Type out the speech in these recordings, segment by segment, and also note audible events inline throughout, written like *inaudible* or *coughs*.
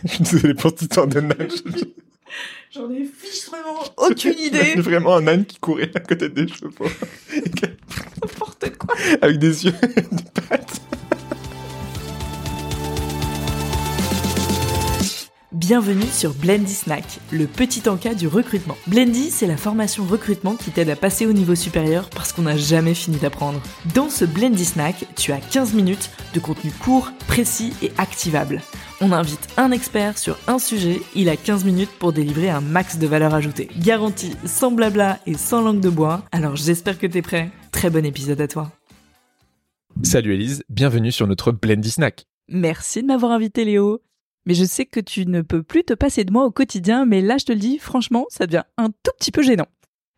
*laughs* Je suis désolé pour cette histoire de nage. *laughs* J'en ai fichement aucune *laughs* idée. Vraiment un âne qui courait à côté des chevaux. N'importe quoi. Avec des yeux et des pattes. Bienvenue sur Blendy Snack, le petit encas du recrutement. Blendy, c'est la formation recrutement qui t'aide à passer au niveau supérieur parce qu'on n'a jamais fini d'apprendre. Dans ce Blendy Snack, tu as 15 minutes de contenu court, précis et activable. On invite un expert sur un sujet, il a 15 minutes pour délivrer un max de valeur ajoutée. Garantie, sans blabla et sans langue de bois. Alors j'espère que t'es prêt. Très bon épisode à toi. Salut Elise, bienvenue sur notre Blendy Snack. Merci de m'avoir invité Léo. Mais je sais que tu ne peux plus te passer de moi au quotidien, mais là je te le dis, franchement, ça devient un tout petit peu gênant.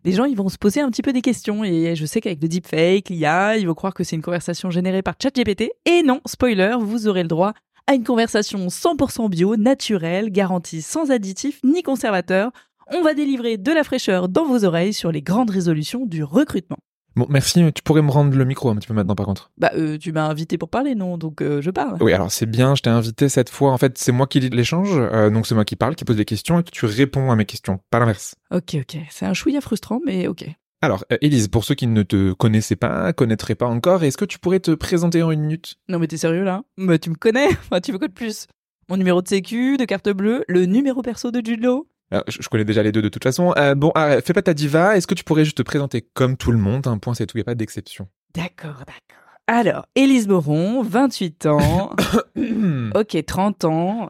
Les gens, ils vont se poser un petit peu des questions, et je sais qu'avec le deepfake, l'IA, ils vont croire que c'est une conversation générée par ChatGPT, et non, spoiler, vous aurez le droit à une conversation 100% bio, naturelle, garantie sans additifs ni conservateurs. On va délivrer de la fraîcheur dans vos oreilles sur les grandes résolutions du recrutement. Bon, merci. Tu pourrais me rendre le micro un petit peu maintenant, par contre. Bah, euh, tu m'as invité pour parler, non Donc, euh, je parle. Oui, alors c'est bien. Je t'ai invité cette fois. En fait, c'est moi qui lis l'échange. euh, donc, c'est moi qui parle, qui pose des questions et tu réponds à mes questions, pas l'inverse. Ok, ok. C'est un chouïa frustrant, mais ok. Alors, euh, Élise, pour ceux qui ne te connaissaient pas, connaîtraient pas encore, est-ce que tu pourrais te présenter en une minute? Non, mais t'es sérieux là? Bah, tu me connais *laughs* Enfin, tu veux quoi de plus Mon numéro de sécu, de carte bleue, le numéro perso de Jude Law Alors, je, connais déjà les deux de toute façon. Euh, bon, fais pas ta diva. Est-ce que tu pourrais juste te présenter comme tout le monde? Un point, c'est tout. Il n'y a pas d'exception. D'accord, d'accord. Alors, Élise Moron, 28 ans. *coughs* ok, 30 ans.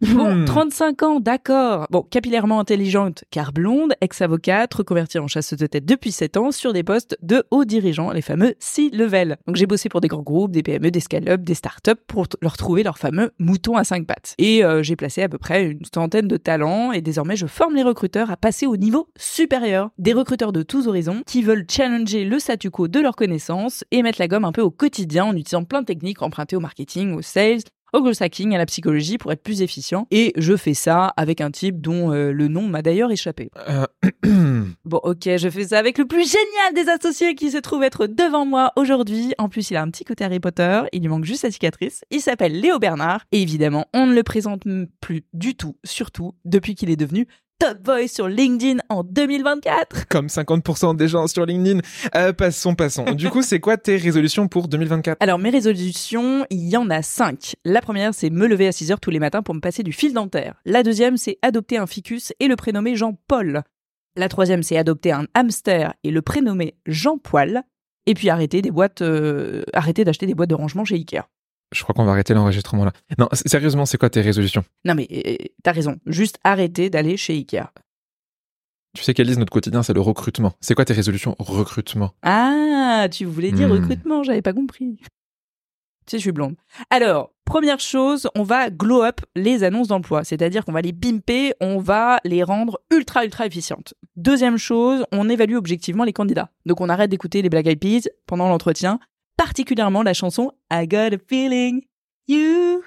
Bon, *coughs* 35 ans, d'accord. Bon, capillairement intelligente, car blonde, ex-avocate, reconvertie en chasseuse de tête depuis 7 ans sur des postes de hauts dirigeants, les fameux C-level. Donc j'ai bossé pour des grands groupes, des PME, des scale-up, des startups pour leur trouver leur fameux mouton à 5 pattes. Et euh, j'ai placé à peu près une centaine de talents et désormais je forme les recruteurs à passer au niveau supérieur. Des recruteurs de tous horizons qui veulent challenger le statu quo de leurs connaissances et mettre la gomme un peu au quotidien en utilisant plein de techniques empruntées au marketing, au sales, au growth hacking, à la psychologie pour être plus efficient. Et je fais ça avec un type dont euh, le nom m'a d'ailleurs échappé. Euh, *clears throat* Bon, ok, je fais ça avec le plus génial des associés qui se trouve être devant moi aujourd'hui. En plus, il a un petit côté Harry Potter, il lui manque juste sa cicatrice. Il s'appelle Léo Bernard. Et évidemment, on ne le présente plus du tout, surtout depuis qu'il est devenu Top Boy sur LinkedIn en 2024. comme 50% des gens sur LinkedIn. Euh, passons, passons. Du coup, c'est quoi tes résolutions pour 2024 Alors, mes résolutions, il y en a cinq. La première, c'est me lever à 6 heures tous les matins pour me passer du fil dentaire. La deuxième, c'est adopter un ficus et le prénommer Jean-Paul. La troisième, c'est adopter un hamster et le prénommer Jean-Poil. Et puis arrêter des boîtes, euh, arrêter d'acheter des boîtes de rangement chez Ikea. Je crois qu'on va arrêter l'enregistrement là. Non, sérieusement, c'est quoi tes résolutions? Non mais euh, t'as raison, juste arrêter d'aller chez Ikea. Tu sais qu'Élise, notre quotidien, c'est le recrutement. C'est quoi tes résolutions? Recrutement Ah, tu voulais dire Hmm. recrutement, j'avais pas compris. Tu sais, je suis blonde. Alors, première chose, on va glow up les annonces d'emploi, c'est-à-dire qu'on va les pimper, on va les rendre ultra ultra efficientes. Deuxième chose, on évalue objectivement les candidats. Donc on arrête d'écouter les Black Eyed Peas pendant l'entretien, particulièrement la chanson I Got a Feeling, You.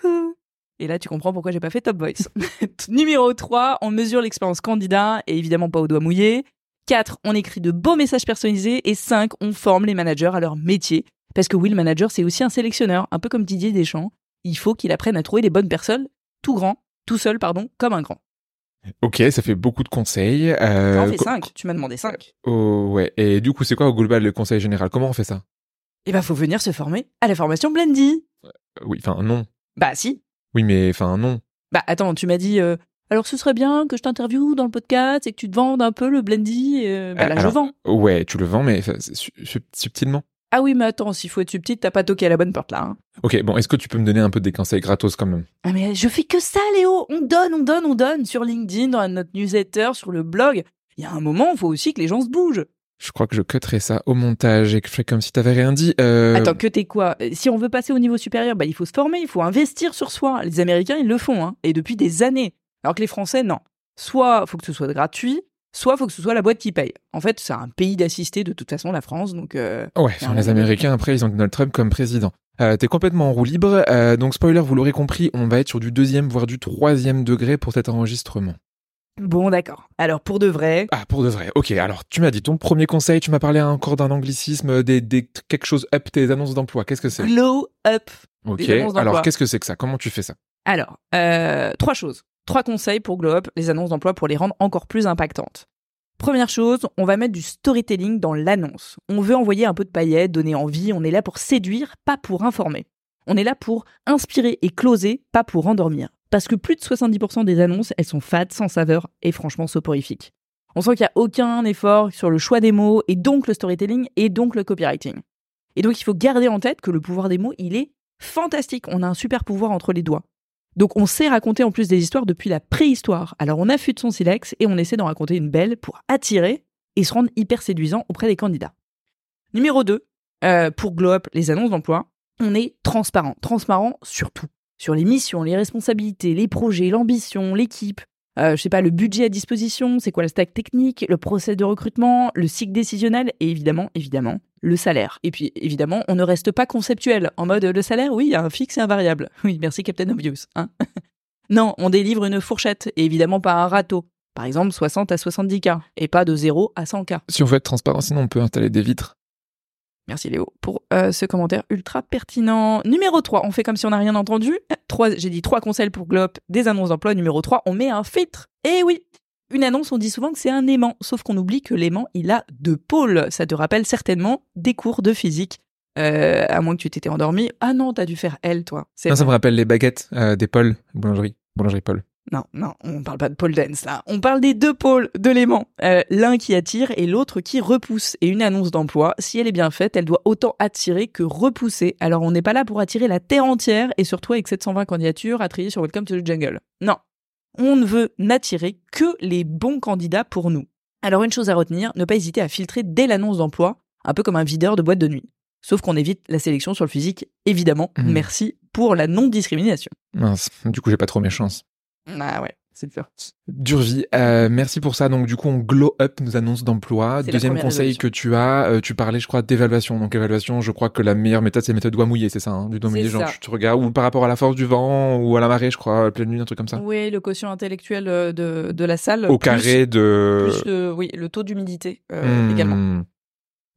Et là, tu comprends pourquoi j'ai pas fait Top Voice. *laughs* Numéro 3, on mesure l'expérience candidat et évidemment pas au doigt mouillé. 4. On écrit de beaux messages personnalisés. Et 5. On forme les managers à leur métier. Parce que oui, le manager, c'est aussi un sélectionneur, un peu comme Didier Deschamps. Il faut qu'il apprenne à trouver les bonnes personnes, tout grand, tout seul, pardon, comme un grand. Ok, ça fait beaucoup de conseils. Euh, J'en fais co- 5, tu m'as demandé 5. Oh, ouais. Et du coup, c'est quoi au global le conseil général? Comment on fait ça? Et ben, faut venir se former à la formation Blendy. Euh, Oui, enfin, non. Bah si. Oui, mais enfin, non. Bah attends, tu m'as dit, euh, alors ce serait bien que je t'interviewe dans le podcast et que tu te vendes un peu le Blendy. euh, bah là, je vends. Ouais, tu le vends, mais subtilement. Ah oui, mais attends, s'il faut être subtil, t'as pas toqué à la bonne porte là. hein. Ok, bon, est-ce que tu peux me donner un peu des conseils gratos quand même? Ah mais je fais que ça, Léo. On donne, on donne, on donne sur LinkedIn, dans notre newsletter, sur le blog. Il y a un moment, il faut aussi que les gens se bougent. Je crois que je cutterai ça au montage et que je ferai comme si t'avais rien dit. Euh... Attends, que t'es quoi? Euh, Si on veut passer au niveau supérieur, bah il faut se former, il faut investir sur soi. Les Américains, ils le font, hein, et depuis des années. Alors que les Français, non. Soit faut que ce soit gratuit, soit faut que ce soit la boîte qui paye. En fait, c'est un pays d'assistés de toute façon, la France, donc. euh, Ouais, enfin, les Américains, après, ils ont Donald Trump comme président. Euh, T'es complètement en roue libre. Euh, donc, spoiler, vous l'aurez compris, on va être sur du deuxième, voire du troisième degré pour cet enregistrement. Bon, d'accord. Alors, pour de vrai, Ah, pour de vrai. Ok, alors, tu m'as dit ton premier conseil, tu m'as parlé encore d'un anglicisme, des, des, quelque chose up tes annonces d'emploi. Qu'est-ce que c'est? Glow up. Ok, alors qu'est-ce que c'est que ça? Comment tu fais ça? Alors, euh, trois choses. Trois conseils pour Glow Up, les annonces d'emploi pour les rendre encore plus impactantes. Première chose, on va mettre du storytelling dans l'annonce. On veut envoyer un peu de paillettes, donner envie, on est là pour séduire, pas pour informer. On est là pour inspirer et closer, pas pour endormir. Parce que plus de 70% des annonces, elles sont fades, sans saveur et franchement soporifiques. On sent qu'il n'y a aucun effort sur le choix des mots et donc le storytelling et donc le copywriting. Et donc il faut garder en tête que le pouvoir des mots, il est fantastique. On a un super pouvoir entre les doigts. Donc on sait raconter en plus des histoires depuis la préhistoire. Alors on affûte son silex et on essaie d'en raconter une belle pour attirer et se rendre hyper séduisant auprès des candidats. Numéro 2, euh, pour Glow les annonces d'emploi, on est transparent. Transparent sur tout. Sur les missions, les responsabilités, les projets, l'ambition, l'équipe, euh, je sais pas, le budget à disposition, c'est quoi la stack technique, le procès de recrutement, le cycle décisionnel et évidemment, évidemment, le salaire. Et puis évidemment, on ne reste pas conceptuel en mode le salaire, oui, il y a un fixe et un variable. *laughs* Oui, merci Captain Obvious. Hein *laughs* non, on délivre une fourchette et évidemment pas un râteau. Par exemple, 60 à 70 k et pas de 0 à 100 k. Si on veut être transparent, sinon on peut installer des vitres. Merci Léo pour euh, ce commentaire ultra pertinent. Numéro 3, on fait comme si on n'a rien entendu. *laughs* Trois, j'ai dit trois conseils pour Glop, des annonces d'emploi. Numéro 3, on met un filtre. Eh oui, une annonce, on dit souvent que c'est un aimant, sauf qu'on oublie que l'aimant, il a deux pôles. Ça te rappelle certainement des cours de physique. Euh, à moins que tu t'étais endormi. Ah non, t'as dû faire L, toi. Non, ça me rappelle les baguettes euh, des Paul, boulangerie, boulangerie Paul. Non, non, on parle pas de pole dance là. On parle des deux pôles de l'aimant. Euh, L'un qui attire et l'autre qui repousse. Et une annonce d'emploi, si elle est bien faite, elle doit autant attirer que repousser. Alors on n'est pas là pour attirer la terre entière et surtout avec 720 candidatures à trier sur Welcome to the Jungle. Non. On ne veut n'attirer que les bons candidats pour nous. Alors une chose à retenir, ne pas hésiter à filtrer dès l'annonce d'emploi, un peu comme un videur de boîte de nuit. Sauf qu'on évite la sélection sur le physique, évidemment. Mhm. Merci pour la non-discrimination. Mince, du coup j'ai pas trop mes chances. Ah ouais, c'est sûr. Durvi, euh, merci pour ça. Donc du coup, on glow up nos annonces d'emploi. Deuxième conseil évaluation. que tu as, euh, tu parlais, je crois, d'évaluation. Donc évaluation, je crois que la meilleure méthode, c'est la méthode doigt mouillé, c'est ça, hein, du doigt mouillé. Genre, ça. tu te regardes ou par rapport à la force du vent ou à la marée, je crois, à pleine lune, un truc comme ça. Oui, le quotient intellectuel euh, de, de la salle. Au plus- carré de. Plus le, oui, le taux d'humidité euh, Hmm. également.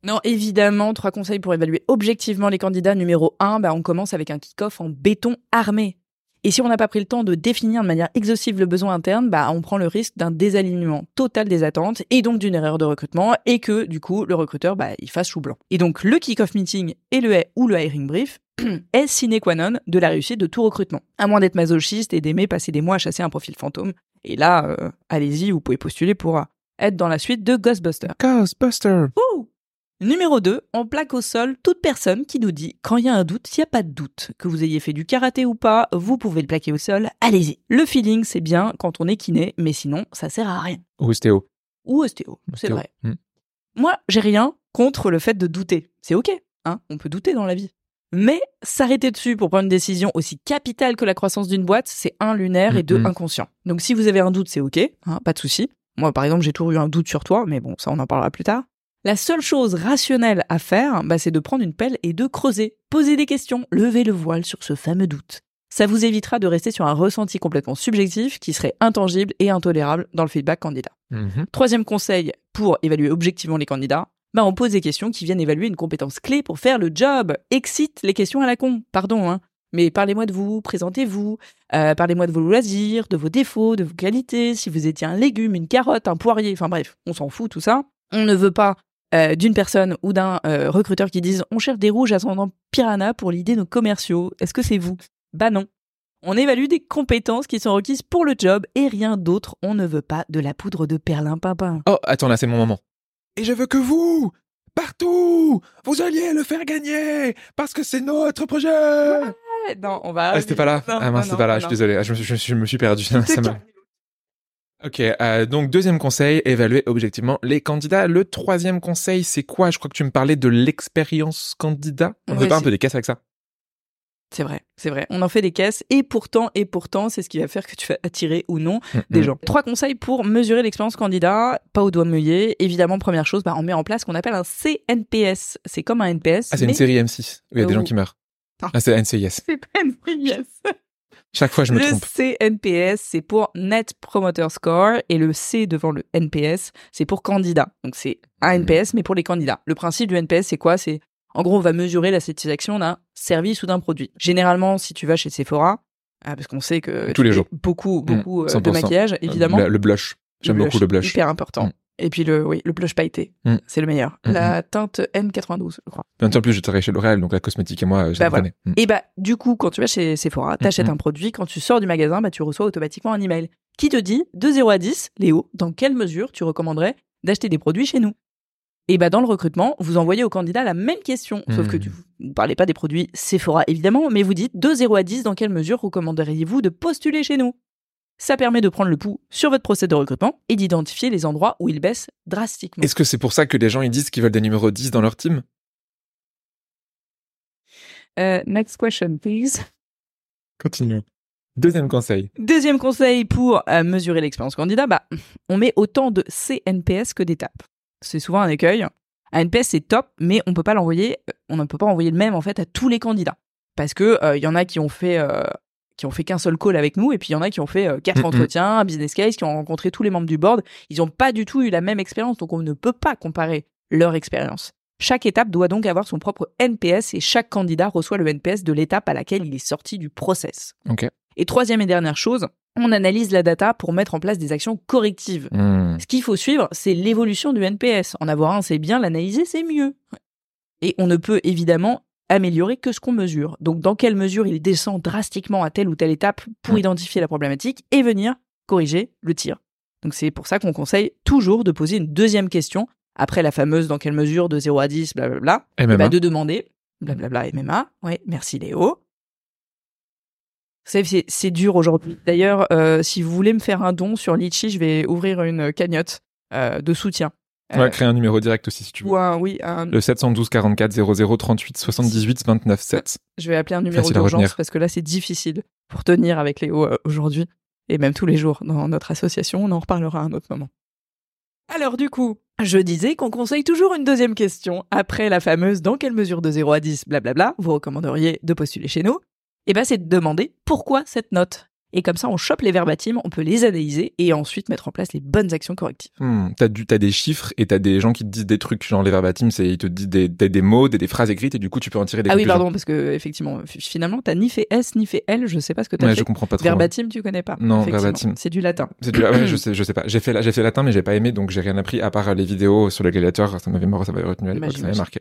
Non, évidemment, trois conseils pour évaluer objectivement les candidats. Numéro un, bah, on commence avec un kick-off en béton armé. Et si on n'a pas pris le temps de définir de manière exhaustive le besoin interne, bah, on prend le risque d'un désalignement total des attentes et donc d'une erreur de recrutement et que, du coup, le recruteur, bah, il fasse chou blanc. Et donc, le kick-off meeting et le ou le hiring brief *clears throat* est sine qua non de la réussite de tout recrutement. À moins d'être masochiste et d'aimer passer des mois à chasser un profil fantôme. Et là, euh, allez-y, vous pouvez postuler pour être dans la suite de Ghostbusters. Ghostbuster. Ouh Numéro 2, on plaque au sol toute personne qui nous dit quand il y a un doute, il n'y a pas de doute. Que vous ayez fait du karaté ou pas, vous pouvez le plaquer au sol, allez-y. Le feeling, c'est bien quand on est kiné, mais sinon, ça sert à rien. Ou ostéo. Ou ostéo, c'est vrai. Hmm. Moi, j'ai rien contre le fait de douter. C'est ok, hein, on peut douter dans la vie. Mais s'arrêter dessus pour prendre une décision aussi capitale que la croissance d'une boîte, c'est un lunaire et deux inconscient. Donc si vous avez un doute, c'est ok, hein, pas de souci. Moi, par exemple, j'ai toujours eu un doute sur toi, mais bon, ça, on en parlera plus tard. La seule chose rationnelle à faire, bah, c'est de prendre une pelle et de creuser, poser des questions, lever le voile sur ce fameux doute. Ça vous évitera de rester sur un ressenti complètement subjectif qui serait intangible et intolérable dans le feedback candidat. Mhm. Troisième conseil pour évaluer objectivement les candidats, bah on pose des questions qui viennent évaluer une compétence clé pour faire le job. Excite les questions à la con, pardon, hein. Mais parlez-moi de vous, présentez-vous, euh, parlez-moi de vos loisirs, de vos défauts, de vos qualités, si vous étiez un légume, une carotte, un poirier, enfin bref, on s'en fout tout ça. On ne veut pas euh, d'une personne ou d'un euh, recruteur qui dise on cherche des rouges ascendant piranha pour l'idée nos commerciaux. Est-ce que c'est vous? Bah non. On évalue des compétences qui sont requises pour le job et rien d'autre. On ne veut pas de la poudre de perlimpinpin. Oh, attends, là, c'est mon moment. Et je veux que vous, partout, vous alliez le faire gagner, parce que c'est notre projet. Non, on va. Ah, c'était pas là. Non, ah mince, c'était pas là. non, Je suis désolé. Ah, Je me suis, je me suis, je me suis perdu. *laughs* Ça. Ok, euh, donc deuxième conseil, évaluer objectivement les candidats. Le troisième conseil, c'est quoi? Je crois que tu me parlais de l'expérience candidat. On Ouais, fait pas un peu des caisses avec ça? C'est vrai, c'est vrai. On en fait des caisses et pourtant, et pourtant, c'est ce qui va faire que tu vas attirer ou non des Mhm. gens. Trois conseils pour mesurer l'expérience candidat, pas au doigt mouillé. Évidemment, première chose, bah, on met en place ce qu'on appelle un CNPS. C'est comme un NPS. Ah, c'est mais une série M6 où il y a des gens qui meurent. Ah. C'est NCIS. C'est pas NPS. Chaque fois, je me le trompe. CNPS, c'est pour Net Promoter Score et le C devant le NPS, c'est pour candidat. Donc c'est un Mhm. NPS, mais pour les candidats. Le principe du NPS, c'est quoi? C'est en gros, on va mesurer la satisfaction d'un service ou d'un produit. Généralement, si tu vas chez Sephora, Ah, parce qu'on sait que Tous les jours. beaucoup, beaucoup euh, de 100%. maquillage, évidemment. Le, le blush. J'aime Le beaucoup le blush. Hyper important. Mm. Et puis le, oui, le blush pailleté, Mm. c'est le meilleur. Mm, La teinte N92, je crois. En plus, je travaille chez L'Oréal, donc la cosmétique et moi, je Bah voilà. Mm. Et bah, du coup, quand tu vas chez Sephora, t'achètes un produit, quand tu sors du magasin, bah, tu reçois automatiquement un email qui te dit, de 0 à 10, Léo, dans quelle mesure tu recommanderais d'acheter des produits chez nous? Et bah, dans le recrutement, vous envoyez au candidat la même question, sauf que tu ne parlez pas des produits Sephora, évidemment, mais vous dites, de 0 à 10, dans quelle mesure recommanderiez-vous de postuler chez nous? Ça permet de prendre le pouls sur votre procès de recrutement et d'identifier les endroits où il baisse drastiquement. Est-ce que c'est pour ça que les gens ils disent qu'ils veulent des numéros 10 dans leur team? Euh, next question, please. Continue. Deuxième conseil. Deuxième conseil pour euh, mesurer l'expérience candidat, bah, on met autant de CNPS que d'étapes. C'est souvent un écueil. Un NPS c'est top, mais on peut pas l'envoyer, euh, on ne peut pas envoyer le même en fait à tous les candidats, parce que euh, il y en a qui ont fait euh, qui ont fait qu'un seul call avec nous, et puis il y en a qui ont fait euh, quatre Mhm. entretiens, un business case, qui ont rencontré tous les membres du board. Ils n'ont pas du tout eu la même expérience, donc on ne peut pas comparer leur expérience. Chaque étape doit donc avoir son propre NPS et chaque candidat reçoit le NPS de l'étape à laquelle il est sorti du process. Et troisième et dernière chose, on analyse la data pour mettre en place des actions correctives. Mm. Ce qu'il faut suivre, c'est l'évolution du NPS. En avoir un, c'est bien, l'analyser, c'est mieux. Et on ne peut évidemment améliorer que ce qu'on mesure. Donc, dans quelle mesure il descend drastiquement à telle ou telle étape pour identifier la problématique et venir corriger le tir. Donc, c'est pour ça qu'on conseille toujours de poser une deuxième question après la fameuse dans quelle mesure de 0 à 10, blablabla, Et même bah, de demander, blablabla, MMA, ouais, merci Léo. C'est dur aujourd'hui. D'ailleurs, euh, si vous voulez me faire un don sur Litchi, je vais ouvrir une cagnotte euh, de soutien. On Euh, va créer un numéro direct aussi si tu veux. ou un, oui, un- Le 712 44 00 38 78 29 7. je vais appeler un numéro d'urgence parce que là, c'est difficile pour tenir avec Léo euh, aujourd'hui et même tous les jours dans notre association. On en reparlera à un autre moment. Alors du coup, je disais qu'on conseille toujours une deuxième question après la fameuse dans quelle mesure de 0 à 10, blablabla, vous recommanderiez de postuler chez nous Eh ben, c'est de demander pourquoi cette note? Et comme ça, on chope les verbatims, on peut les analyser et ensuite mettre en place les bonnes actions correctives. Hmm, T'as du- t'as des chiffres et t'as des gens qui te disent des trucs, genre les verbatims, c'est ils te disent des, des, des mots, des, des phrases écrites et du coup tu peux en tirer des Ah oui, pardon, parce que effectivement, finalement, t'as ni fait S ni fait L, je sais pas ce que t'as Ouais, fait. je comprends pas trop. Verbatim, tu connais pas. Non, verbatim. C'est du latin. C'est du, ah ouais, je *clears throat* sais, je sais pas. J'ai fait, la- j'ai fait latin, mais j'ai pas aimé, donc j'ai rien appris à part les vidéos sur le gladiateur. Ça m'avait marre, ça m'avait retenu à l'époque, ça m'avait marqué.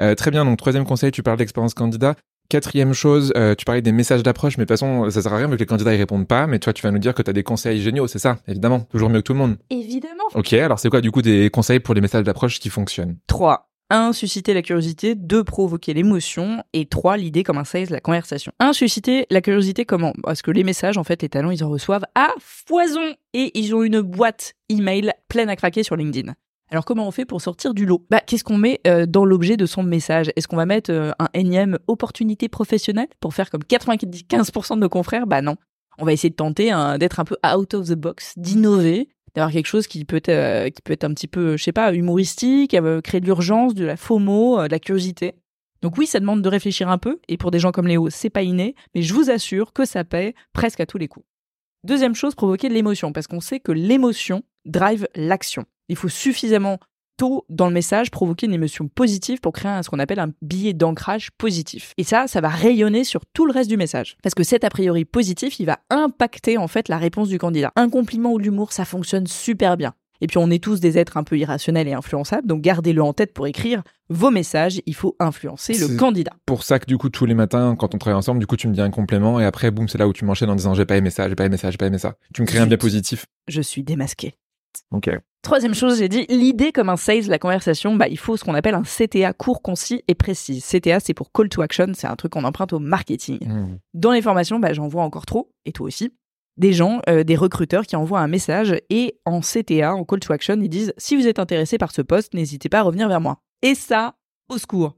Euh, très bien. Donc troisième conseil, tu parles d'expérience candidat. Quatrième chose, euh, tu parlais des messages d'approche, mais de toute façon, ça sert à rien vu que les candidats ils répondent pas. Mais toi, tu vas nous dire que t'as des conseils géniaux, c'est ça, évidemment, toujours mieux que tout le monde. Évidemment. Ok, alors c'est quoi du coup des conseils pour les messages d'approche qui fonctionnent? 3. 1. Susciter la curiosité. 2. Provoquer l'émotion. Et 3. L'idée comme un sales, la conversation. 1. Susciter la curiosité comment? Parce que les messages, en fait, les talents, ils en reçoivent à foison. Et ils ont une boîte email pleine à craquer sur LinkedIn. Alors comment on fait pour sortir du lot? Bah qu'est-ce qu'on met euh, dans l'objet de son message? Est-ce qu'on va mettre euh, un énième opportunité professionnelle pour faire comme 95% de nos confrères? Bah non. On va essayer de tenter d'être un peu out of the box, d'innover, d'avoir quelque chose qui peut être euh, un petit peu, je sais pas, humoristique, créer de l'urgence, de la FOMO, de la curiosité. Donc oui, ça demande de réfléchir un peu, et pour des gens comme Léo, c'est pas inné, mais je vous assure que ça paie presque à tous les coups. Deuxième chose, provoquer de l'émotion, parce qu'on sait que l'émotion drive l'action. Il faut suffisamment tôt dans le message provoquer une émotion positive pour créer un- ce qu'on appelle un billet d'ancrage positif. Et ça, ça va rayonner sur tout le reste du message. Parce que cet a priori positif, il va impacter en fait la réponse du candidat. Un compliment ou de l'humour, ça fonctionne super bien. Et puis on est tous des êtres un peu irrationnels et influençables, donc gardez-le en tête pour écrire vos messages, il faut influencer le candidat. Pour ça que du coup tous les matins quand on travaille ensemble, du coup tu me dis un complément et après boum c'est là où tu m'enchaînes en disant j'ai pas aimé ça, j'ai pas aimé ça, j'ai pas aimé ça. Tu me crées un biais positif. Je suis démasqué. Ok. Troisième chose, j'ai dit, l'idée comme un sales, la conversation, bah, il faut ce qu'on appelle un CTA court, concis et précis. CTA, c'est pour call to action, c'est un truc qu'on emprunte au marketing. Hmm. Dans les formations, bah, j'en vois encore trop, et toi aussi, des gens, euh, des recruteurs qui envoient un message et en CTA, en call to action, ils disent si vous êtes intéressé par ce poste, n'hésitez pas à revenir vers moi. Et ça, au secours.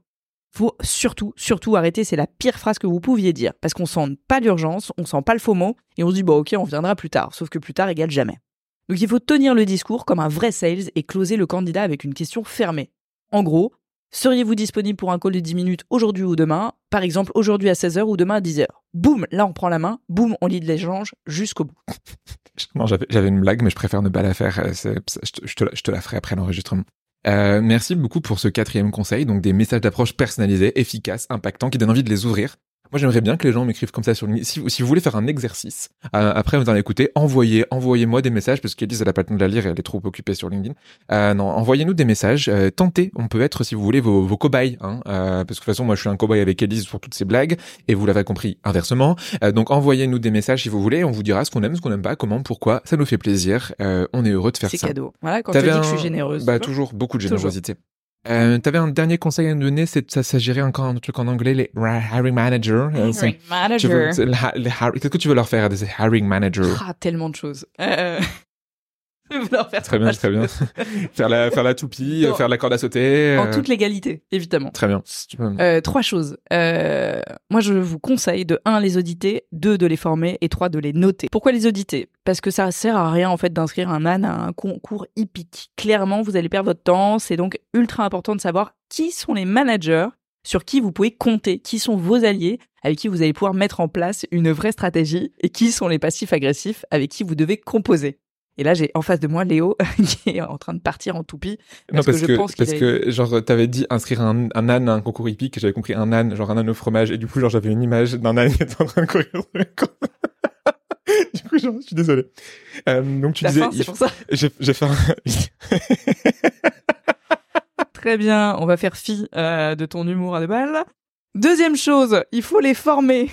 Faut surtout, surtout arrêter, c'est la pire phrase que vous pouviez dire. Parce qu'on sent pas l'urgence, on sent pas le faux mot, et on se dit, bon, ok, on viendra plus tard. Sauf que plus tard égale jamais. Donc il faut tenir le discours comme un vrai sales et closer le candidat avec une question fermée. En gros, seriez-vous disponible pour un call de 10 minutes aujourd'hui ou demain? Par exemple, aujourd'hui à 16h ou demain à 10h. Boum, là on prend la main, boum, on lit de l'échange jusqu'au bout. *laughs* J'avais une blague, mais je préfère ne pas la faire. euh, je te la ferai après l'enregistrement. Euh, merci beaucoup pour ce quatrième conseil, donc des messages d'approche personnalisés, efficaces, impactants, qui donnent envie de les ouvrir. Moi, j'aimerais bien que les gens m'écrivent comme ça sur LinkedIn. Si, vous- si vous voulez faire un exercice, euh, après vous en écoutez, envoyez, envoyez-moi des messages parce qu'Elise, elle a pas le temps de la lire et elle est trop occupée sur LinkedIn. Euh, non, envoyez-nous des messages. euh, tentez, on peut être, si vous voulez, vos, vos cobayes. Hein, euh, parce que de toute façon, moi, je suis un cobaye avec Elise pour toutes ces blagues et vous l'avez compris inversement. Euh, donc, envoyez-nous des messages si vous voulez. On vous dira ce qu'on aime, ce qu'on n'aime pas, comment, pourquoi. Ça nous fait plaisir. Euh, on est heureux de faire C'est ça. cadeau. Voilà, quand te dis T'avais que je un- suis généreuse. Bah, tu toujours beaucoup de Toujours. Euh, T'avais un dernier conseil à nous donner, c'est ça s'agirait encore un truc en anglais, les hiring managers. Euh, c'est- Hiring veux- manager. Qu'est-ce que tu veux leur faire? Des hiring managers Ah, tellement de choses. Euh... *laughs* faire Très bien, très bien. *laughs* faire la faire la toupie, Non. faire la corde à sauter. En euh, toute légalité, évidemment. Très bien. Euh, trois choses. Euh, moi, je vous conseille de un les auditer, deux de les former et trois de les noter. Pourquoi les auditer? Parce que ça sert à rien en fait d'inscrire un âne à un concours hippique. Clairement, vous allez perdre votre temps. C'est donc ultra important de savoir qui sont les managers sur qui vous pouvez compter, qui sont vos alliés, avec qui vous allez pouvoir mettre en place une vraie stratégie, et qui sont les passifs agressifs avec qui vous devez composer. Et là, j'ai en face de moi Léo *laughs* qui est en train de partir en toupie. non, parce que parce je que, pense qu'il parce que genre t'avais dit inscrire un, un âne à un concours hippique, et j'avais compris un âne, genre un âne au fromage, et du coup genre j'avais une image d'un âne qui était en train de courir. *laughs* du coup genre, je suis désolé. Euh, donc tu La disais, c'est pour ça. *laughs* j'ai fait un... Très bien, on va faire fi euh, de ton humour à deux balles. Deuxième chose, il faut les former.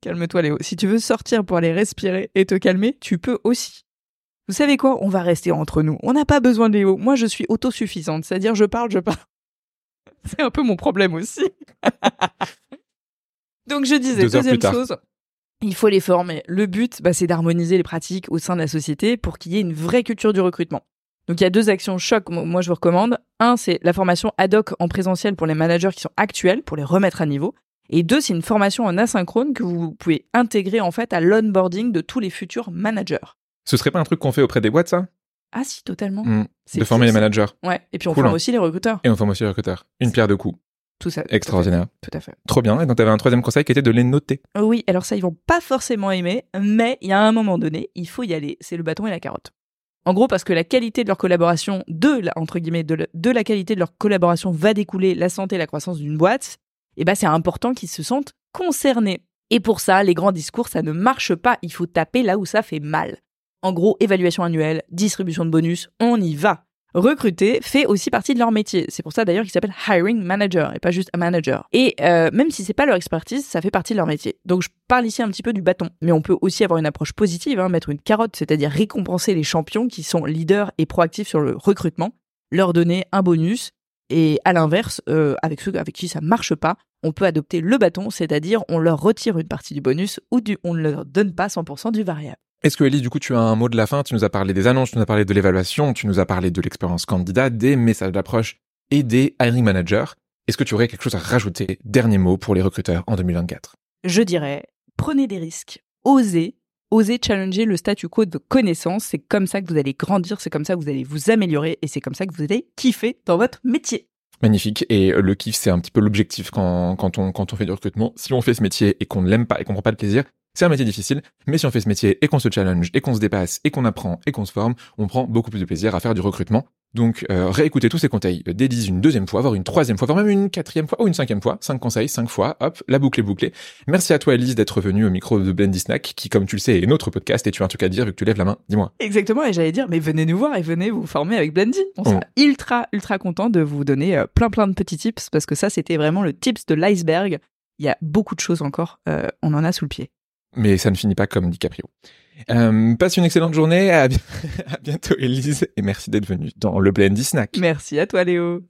Calme-toi Léo, si tu veux sortir pour aller respirer et te calmer, tu peux aussi. Vous savez quoi? On va rester entre nous. On n'a pas besoin de Léo. Moi, je suis autosuffisante, c'est-à-dire je parle, je parle. *laughs* C'est un peu mon problème aussi. *laughs* Donc je disais, deuxième chose, il faut les former. Le but, bah, c'est d'harmoniser les pratiques au sein de la société pour qu'il y ait une vraie culture du recrutement. Donc il y a deux actions choc, mo- moi je vous recommande. Un, c'est la formation ad hoc en présentiel pour les managers qui sont actuels, pour les remettre à niveau. Et deux, c'est une formation en asynchrone que vous pouvez intégrer en fait à l'onboarding de tous les futurs managers. Ce serait pas un truc qu'on fait auprès des boîtes, ça? Ah si, totalement. Mm. C'est De former les managers. Ouais, et puis on Cool, forme hein. aussi les recruteurs. Et on forme aussi les recruteurs. Une pierre deux coups. Tout ça. Extraordinaire. Tout à fait. Trop bien. Et donc, t'avais un troisième conseil qui était de les noter. Oui, alors ça, ils vont pas forcément aimer, mais il y a un moment donné, il faut y aller. C'est le bâton et la carotte. En gros, parce que la qualité de leur collaboration, de la, entre guillemets, de la, de la qualité de leur collaboration va découler la santé et la croissance d'une boîte, et ben c'est important qu'ils se sentent concernés. Et pour ça, les grands discours, ça ne marche pas. Il faut taper là où ça fait mal. En gros, évaluation annuelle, distribution de bonus, on y va. Recruter fait aussi partie de leur métier. C'est pour ça d'ailleurs qu'ils s'appellent hiring manager et pas juste manager. Et euh, même si c'est pas leur expertise, ça fait partie de leur métier. Donc je parle ici un petit peu du bâton, mais on peut aussi avoir une approche positive, hein, mettre une carotte, c'est-à-dire récompenser les champions qui sont leaders et proactifs sur le recrutement, leur donner un bonus. Et à l'inverse, euh, avec ceux avec qui ça marche pas, on peut adopter le bâton, c'est-à-dire on leur retire une partie du bonus ou du, on ne leur donne pas 100% du variable. Est-ce que Elise, du coup, tu as un mot de la fin? Tu nous as parlé des annonces, tu nous as parlé de l'évaluation, tu nous as parlé de l'expérience candidat, des messages d'approche et des hiring managers. Est-ce que tu aurais quelque chose à rajouter? Dernier mot pour les recruteurs en 2024. je dirais, prenez des risques, osez, osez challenger le statu quo de connaissances. C'est comme ça que vous allez grandir, c'est comme ça que vous allez vous améliorer et c'est comme ça que vous allez kiffer dans votre métier. Magnifique. Et le kiff, c'est un petit peu l'objectif quand, quand, on, quand on fait du recrutement. Si on fait ce métier et qu'on ne l'aime pas et qu'on prend pas de plaisir, c'est un métier difficile. Mais si on fait ce métier et qu'on se challenge et qu'on se dépasse et qu'on apprend et qu'on se forme, on prend beaucoup plus de plaisir à faire du recrutement. Donc, euh, réécoutez tous ces conseils d'Élise une deuxième fois, voire une troisième fois, voire même une quatrième fois ou une cinquième fois. Cinq conseils, cinq fois. Hop, la boucle est bouclée. Merci à toi, Elise, d'être venue au micro de Blendy Snack, qui, comme tu le sais, est notre podcast et tu as un truc à dire vu que tu lèves la main. Dis-moi. Exactement, et j'allais dire, mais venez nous voir et venez vous former avec Blendy. On sera Oh. ultra, ultra content de vous donner euh, plein, plein de petits tips parce que ça, c'était vraiment le tips de l'iceberg. Il y a beaucoup de choses encore, euh, on en a sous le pied. Mais ça ne finit pas comme DiCaprio. Euh, passe une excellente journée. À, bi- *laughs* à bientôt, Elise. Et merci d'être venue dans le Blendy Snack. Merci à toi, Léo.